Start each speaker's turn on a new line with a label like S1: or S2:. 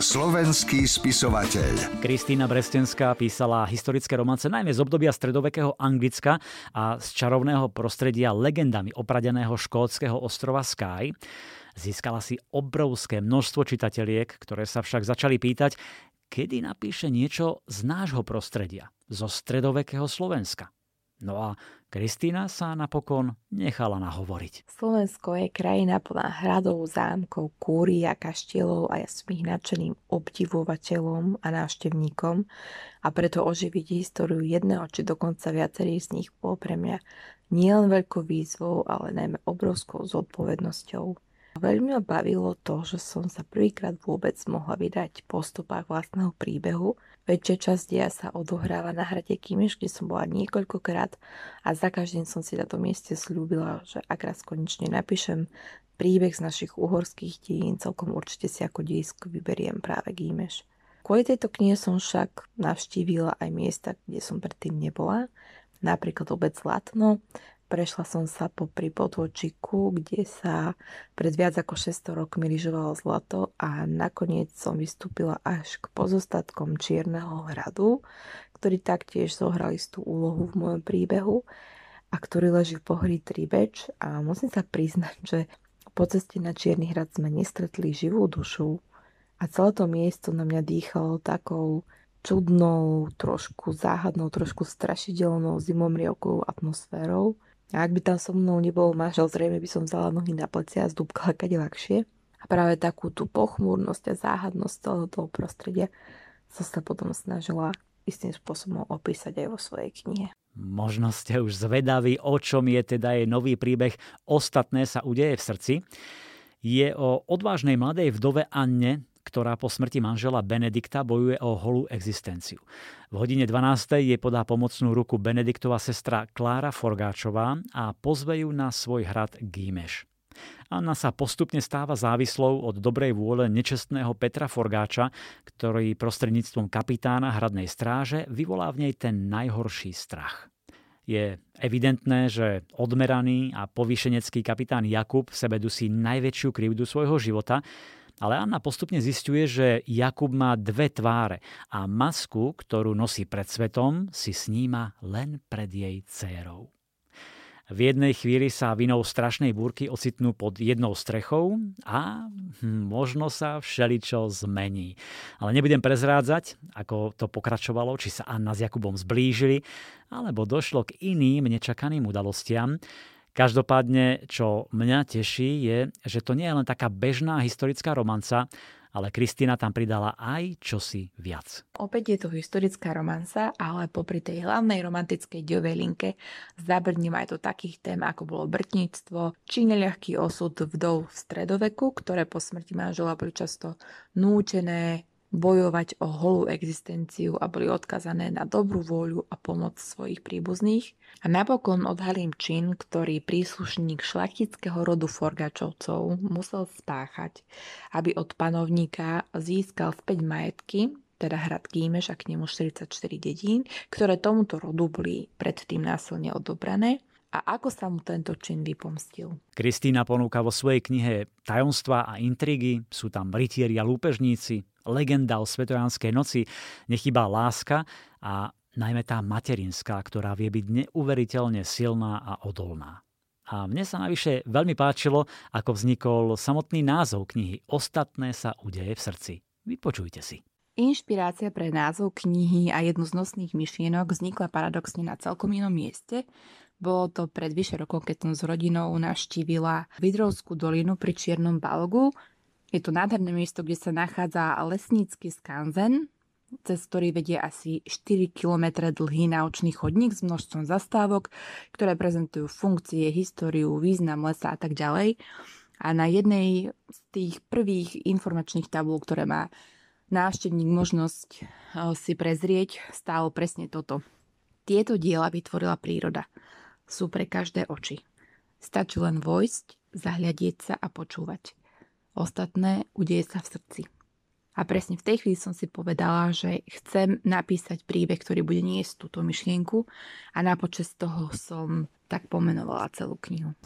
S1: Slovenský spisovateľ.
S2: Kristýna Brestenská písala historické romance najmä z obdobia stredovekého Anglicka a z čarovného prostredia legendami opradeného škótskeho ostrova Skye. Získala si obrovské množstvo čitateľiek, ktoré sa však začali pýtať, kedy napíše niečo z nášho prostredia, zo stredovekého Slovenska. No a Kristýna sa napokon nechala nahovoriť.
S3: Slovensko je krajina plná hradov, zámkov, kúry a kaštielov a ja som ich nadšeným obdivovateľom a návštevníkom a preto oživiť históriu jedného či dokonca viacerých z nich bol pre mňa nielen veľkou výzvou, ale najmä obrovskou zodpovednosťou. Veľmi ma bavilo to, že som sa prvýkrát vôbec mohla vydať po stopách vlastného príbehu. Väčšia časť dia sa odohráva na hrade Kimeš, kde som bola niekoľkokrát a za každým som si na tom mieste slúbila, že ak raz konečne napíšem príbeh z našich uhorských dejín, celkom určite si ako dejsko vyberiem práve Gímeš. Kvôli tejto knihe som však navštívila aj miesta, kde som predtým nebola, napríklad obec Latno, Prešla som sa po potôčiku, kde sa pred viac ako 600 rokmi lyžovalo zlato a nakoniec som vystúpila až k pozostatkom Čierneho hradu, ktorý taktiež zohral istú úlohu v mojom príbehu a ktorý leží v pohorí Tribeč. A musím sa priznať, že po ceste na Čierny hrad sme nestretli živú dušu a celé to miesto na mňa dýchalo takou čudnou, trošku záhadnou, trošku strašidelnou zimomrievkou atmosférou a ak by tam so mnou nebol manžel, zrejme by som vzala nohy na plecia a zdúbkala kade ľahšie. A práve takú tú pochmúrnosť a záhadnosť celého toho prostredia som sa potom snažila istým spôsobom opísať aj vo svojej knihe.
S2: Možno ste už zvedaví, o čom je teda jej nový príbeh Ostatné sa udeje v srdci. Je o odvážnej mladej vdove Anne, ktorá po smrti manžela Benedikta bojuje o holú existenciu. V hodine 12. jej podá pomocnú ruku Benediktová sestra Klára Forgáčová a pozve ju na svoj hrad Gímeš. Anna sa postupne stáva závislou od dobrej vôle nečestného Petra Forgáča, ktorý prostredníctvom kapitána hradnej stráže vyvolá v nej ten najhorší strach. Je evidentné, že odmeraný a povýšenecký kapitán Jakub v sebe dusí najväčšiu krivdu svojho života ale Anna postupne zistuje, že Jakub má dve tváre a masku, ktorú nosí pred svetom, si sníma len pred jej dcérou. V jednej chvíli sa vinou strašnej búrky ocitnú pod jednou strechou a hm, možno sa všeličo zmení. Ale nebudem prezrádzať, ako to pokračovalo, či sa Anna s Jakubom zblížili, alebo došlo k iným nečakaným udalostiam. Každopádne, čo mňa teší, je, že to nie je len taká bežná historická romanca, ale Kristina tam pridala aj čosi viac.
S3: Opäť je to historická romanca, ale popri tej hlavnej romantickej diovej linke zabrním aj do takých tém, ako bolo brtníctvo, či neľahký osud vdov v stredoveku, ktoré po smrti manžela boli často nútené bojovať o holú existenciu a boli odkazané na dobrú vôľu a pomoc svojich príbuzných. A napokon odhalím čin, ktorý príslušník šlachtického rodu Forgačovcov musel spáchať, aby od panovníka získal späť majetky, teda hrad Gímeš a k nemu 44 dedín, ktoré tomuto rodu boli predtým násilne odobrané a ako sa mu tento čin vypomstil.
S2: Kristýna ponúka vo svojej knihe Tajomstva a intrigy, sú tam rytieri a lúpežníci, legenda o svetojánskej noci, nechybá láska a najmä tá materinská, ktorá vie byť neuveriteľne silná a odolná. A mne sa navyše veľmi páčilo, ako vznikol samotný názov knihy Ostatné sa udeje v srdci. Vypočujte si.
S3: Inšpirácia pre názov knihy a jednu z nosných myšlienok vznikla paradoxne na celkom inom mieste, bolo to pred vyše rokom, keď som s rodinou navštívila Vidrovskú dolinu pri Čiernom Balgu. Je to nádherné miesto, kde sa nachádza lesnícky skanzen, cez ktorý vedie asi 4 km dlhý naučný chodník s množstvom zastávok, ktoré prezentujú funkcie, históriu, význam lesa a tak ďalej. A na jednej z tých prvých informačných tabúl, ktoré má návštevník možnosť eh, si prezrieť, stálo presne toto. Tieto diela vytvorila príroda sú pre každé oči. Stačí len vojsť, zahľadieť sa a počúvať. Ostatné udeje sa v srdci. A presne v tej chvíli som si povedala, že chcem napísať príbeh, ktorý bude niesť túto myšlienku a na počas toho som tak pomenovala celú knihu.